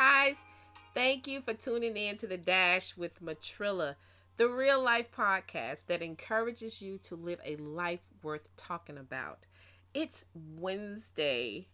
guys. Thank you for tuning in to the Dash with Matrilla, the real life podcast that encourages you to live a life worth talking about. It's Wednesday,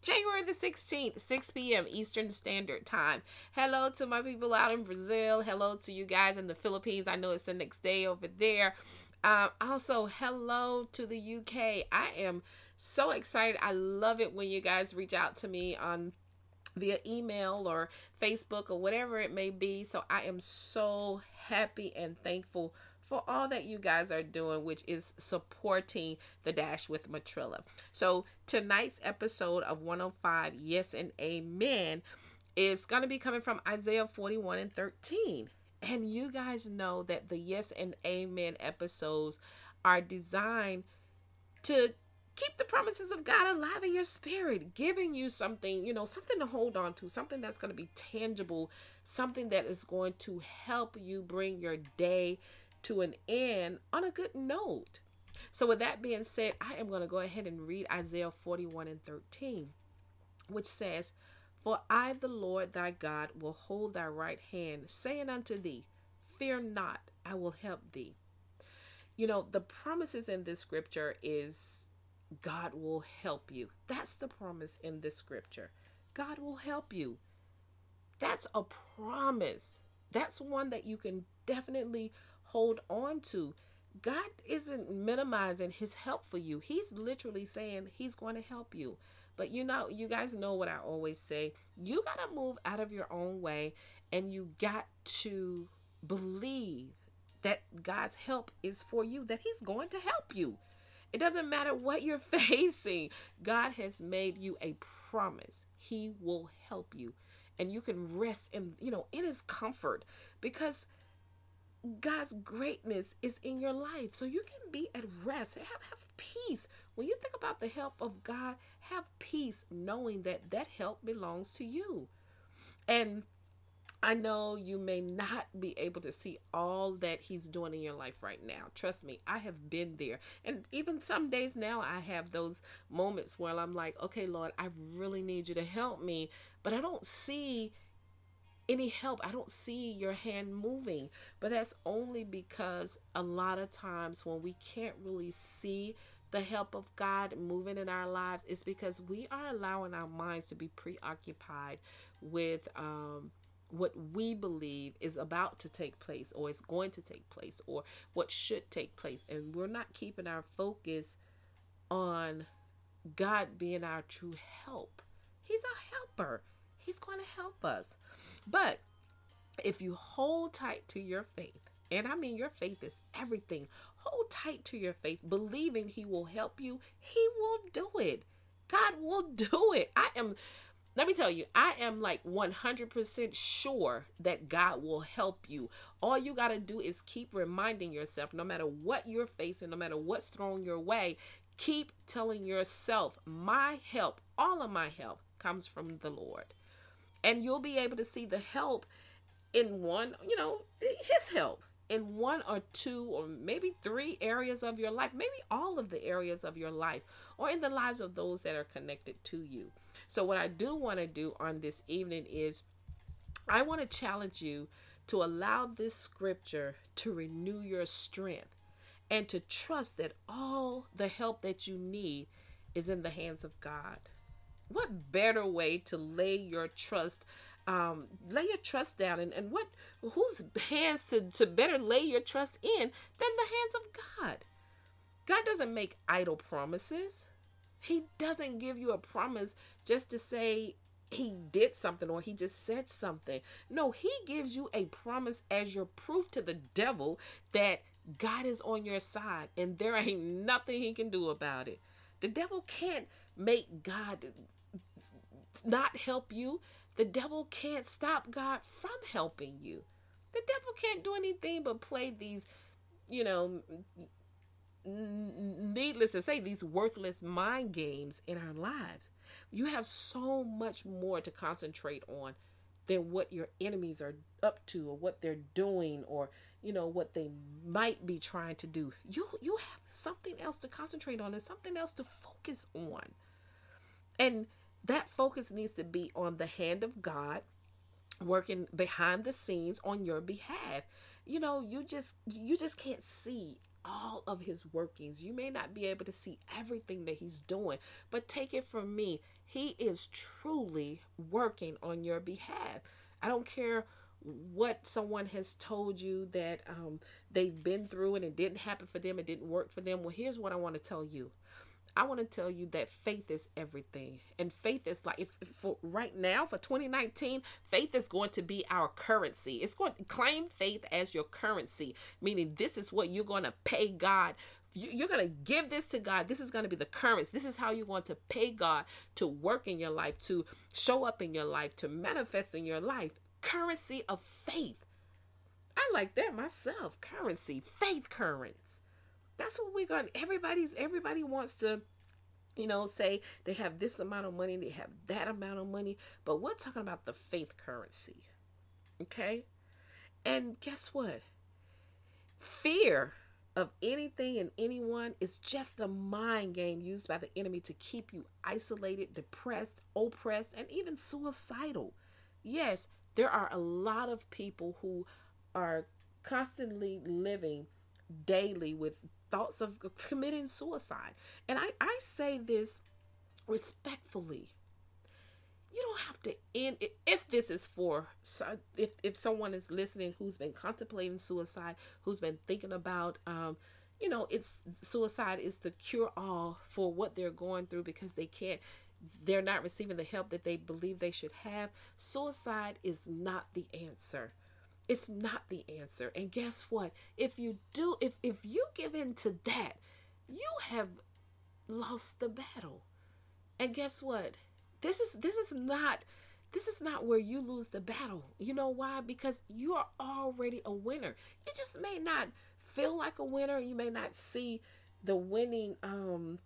January the 16th, 6 p.m. Eastern Standard Time. Hello to my people out in Brazil. Hello to you guys in the Philippines. I know it's the next day over there. Um, also, hello to the UK. I am so excited. I love it when you guys reach out to me on via email or Facebook or whatever it may be. So I am so happy and thankful for all that you guys are doing, which is supporting the Dash with Matrilla. So tonight's episode of 105 Yes and Amen is going to be coming from Isaiah 41 and 13. And you guys know that the Yes and Amen episodes are designed to keep the promises of God alive in your spirit, giving you something, you know, something to hold on to, something that's going to be tangible, something that is going to help you bring your day to an end on a good note. So, with that being said, I am going to go ahead and read Isaiah 41 and 13, which says, For I, the Lord thy God, will hold thy right hand, saying unto thee, Fear not, I will help thee. You know, the promises in this scripture is God will help you. That's the promise in this scripture. God will help you. That's a promise. That's one that you can definitely hold on to. God isn't minimizing his help for you. He's literally saying he's going to help you. But you know, you guys know what I always say. You got to move out of your own way and you got to believe that God's help is for you, that he's going to help you. It doesn't matter what you're facing. God has made you a promise. He will help you. And you can rest in, you know, in his comfort because God's greatness is in your life. So you can be at rest. Have, have peace. When you think about the help of God, have peace knowing that that help belongs to you. And I know you may not be able to see all that he's doing in your life right now. Trust me, I have been there. And even some days now, I have those moments where I'm like, okay, Lord, I really need you to help me, but I don't see any help. I don't see your hand moving. But that's only because a lot of times when we can't really see the help of God moving in our lives, it's because we are allowing our minds to be preoccupied with um what we believe is about to take place or is going to take place or what should take place and we're not keeping our focus on God being our true help. He's a helper. He's going to help us. But if you hold tight to your faith, and I mean your faith is everything. Hold tight to your faith, believing he will help you. He will do it. God will do it. I am let me tell you, I am like 100% sure that God will help you. All you got to do is keep reminding yourself, no matter what you're facing, no matter what's thrown your way, keep telling yourself, my help, all of my help comes from the Lord. And you'll be able to see the help in one, you know, his help in one or two or maybe three areas of your life, maybe all of the areas of your life, or in the lives of those that are connected to you. So, what I do want to do on this evening is I want to challenge you to allow this scripture to renew your strength and to trust that all the help that you need is in the hands of God. What better way to lay your trust um, lay your trust down and, and what whose hands to, to better lay your trust in than the hands of God. God doesn't make idle promises. He doesn't give you a promise just to say he did something or he just said something. No, he gives you a promise as your proof to the devil that God is on your side and there ain't nothing he can do about it. The devil can't make God not help you. The devil can't stop God from helping you. The devil can't do anything but play these, you know, needless to say, these worthless mind games in our lives. You have so much more to concentrate on than what your enemies are up to or what they're doing or you know what they might be trying to do you you have something else to concentrate on and something else to focus on and that focus needs to be on the hand of God working behind the scenes on your behalf. You know, you just you just can't see all of his workings. You may not be able to see everything that he's doing, but take it from me, he is truly working on your behalf. I don't care what someone has told you that um, they've been through and it didn't happen for them, it didn't work for them. Well, here's what I want to tell you. I want to tell you that faith is everything. And faith is like if, for right now for 2019, faith is going to be our currency. It's going to claim faith as your currency, meaning this is what you're going to pay God you're going to give this to God. This is going to be the currency. This is how you're going to pay God to work in your life, to show up in your life, to manifest in your life. Currency of faith. I like that myself. Currency, faith currents. That's what we're going. Everybody's everybody wants to you know, say they have this amount of money, they have that amount of money, but we're talking about the faith currency. Okay? And guess what? Fear of anything and anyone is just a mind game used by the enemy to keep you isolated, depressed, oppressed, and even suicidal. Yes, there are a lot of people who are constantly living daily with thoughts of committing suicide. And I, I say this respectfully. You don't have to end if this is for if if someone is listening who's been contemplating suicide, who's been thinking about um, you know, it's suicide is the cure all for what they're going through because they can't they're not receiving the help that they believe they should have. Suicide is not the answer. It's not the answer. And guess what? If you do, if if you give in to that, you have lost the battle. And guess what? This is this is not this is not where you lose the battle. You know why? Because you are already a winner. You just may not feel like a winner. You may not see the winning um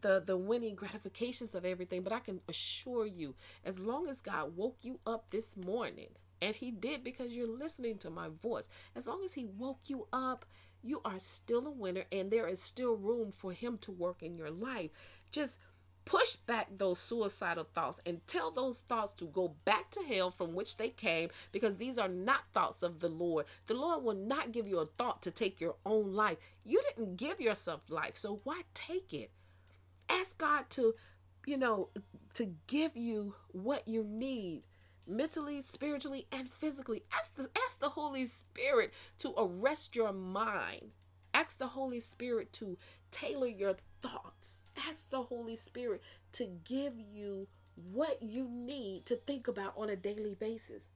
the the winning gratifications of everything, but I can assure you as long as God woke you up this morning and he did because you're listening to my voice. As long as he woke you up, you are still a winner and there is still room for him to work in your life. Just push back those suicidal thoughts and tell those thoughts to go back to hell from which they came because these are not thoughts of the Lord. The Lord will not give you a thought to take your own life. You didn't give yourself life, so why take it? Ask God to, you know, to give you what you need mentally, spiritually, and physically. Ask the, ask the Holy Spirit to arrest your mind. Ask the Holy Spirit to tailor your thoughts. Ask the Holy Spirit to give you what you need to think about on a daily basis.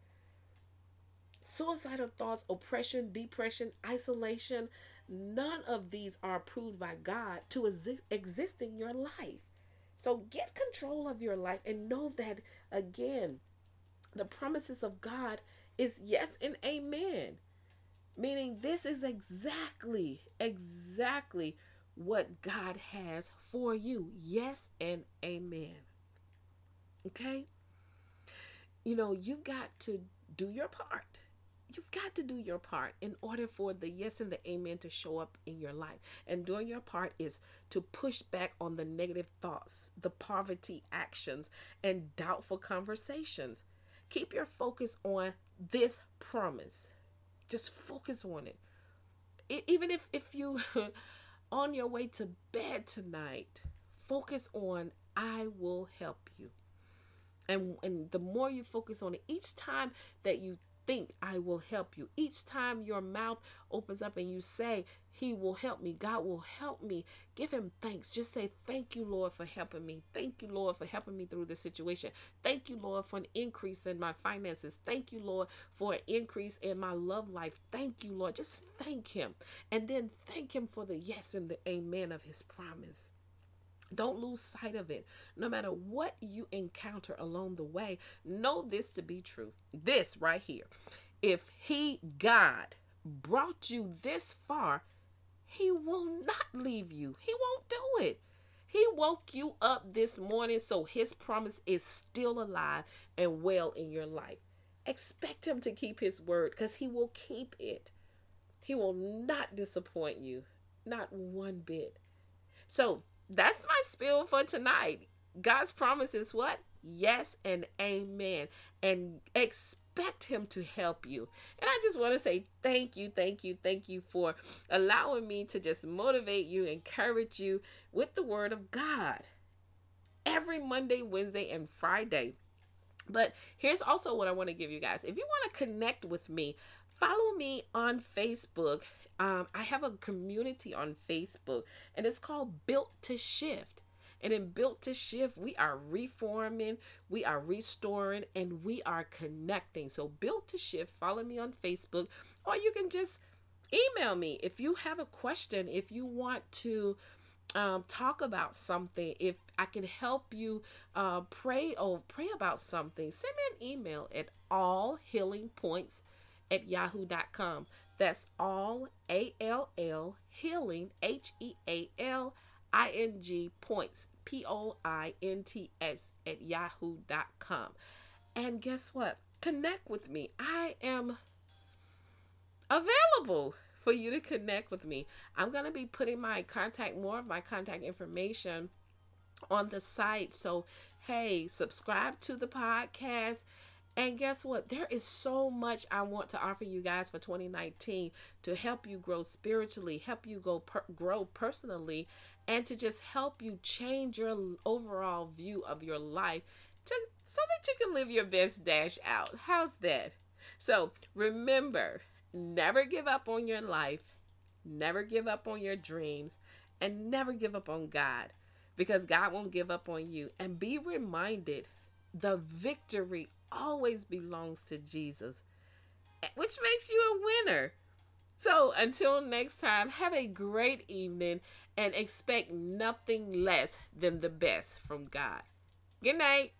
Suicidal thoughts, oppression, depression, isolation, none of these are approved by God to exist, exist in your life. So get control of your life and know that, again, the promises of God is yes and amen. Meaning, this is exactly, exactly what God has for you. Yes and amen. Okay? You know, you've got to do your part. You've got to do your part in order for the yes and the amen to show up in your life. And doing your part is to push back on the negative thoughts, the poverty actions, and doubtful conversations. Keep your focus on this promise. Just focus on it. it even if if you on your way to bed tonight, focus on I will help you. And and the more you focus on it, each time that you think I will help you. Each time your mouth opens up and you say, He will help me, God will help me, give Him thanks. Just say, Thank you, Lord, for helping me. Thank you, Lord, for helping me through this situation. Thank you, Lord, for an increase in my finances. Thank you, Lord, for an increase in my love life. Thank you, Lord. Just thank Him. And then thank Him for the yes and the amen of His promise. Don't lose sight of it. No matter what you encounter along the way, know this to be true. This right here. If He, God, brought you this far, He will not leave you. He won't do it. He woke you up this morning so His promise is still alive and well in your life. Expect Him to keep His word because He will keep it. He will not disappoint you, not one bit. So, that's my spiel for tonight. God's promise is what? Yes and amen. And expect Him to help you. And I just want to say thank you, thank you, thank you for allowing me to just motivate you, encourage you with the Word of God every Monday, Wednesday, and Friday. But here's also what I want to give you guys. If you want to connect with me, follow me on Facebook. Um, I have a community on Facebook and it's called Built to Shift. And in Built to Shift, we are reforming, we are restoring, and we are connecting. So, Built to Shift, follow me on Facebook, or you can just email me if you have a question, if you want to um, talk about something, if I can help you uh, pray or pray about something, send me an email at all healing points at yahoo.com. That's all A L L healing H E A L I N G points P O I N T S at yahoo.com. And guess what? Connect with me. I am available for you to connect with me. I'm going to be putting my contact, more of my contact information on the site. So, hey, subscribe to the podcast. And guess what? There is so much I want to offer you guys for 2019 to help you grow spiritually, help you go per- grow personally, and to just help you change your overall view of your life to so that you can live your best dash out. How's that? So, remember, Never give up on your life, never give up on your dreams, and never give up on God because God won't give up on you. And be reminded the victory always belongs to Jesus, which makes you a winner. So until next time, have a great evening and expect nothing less than the best from God. Good night.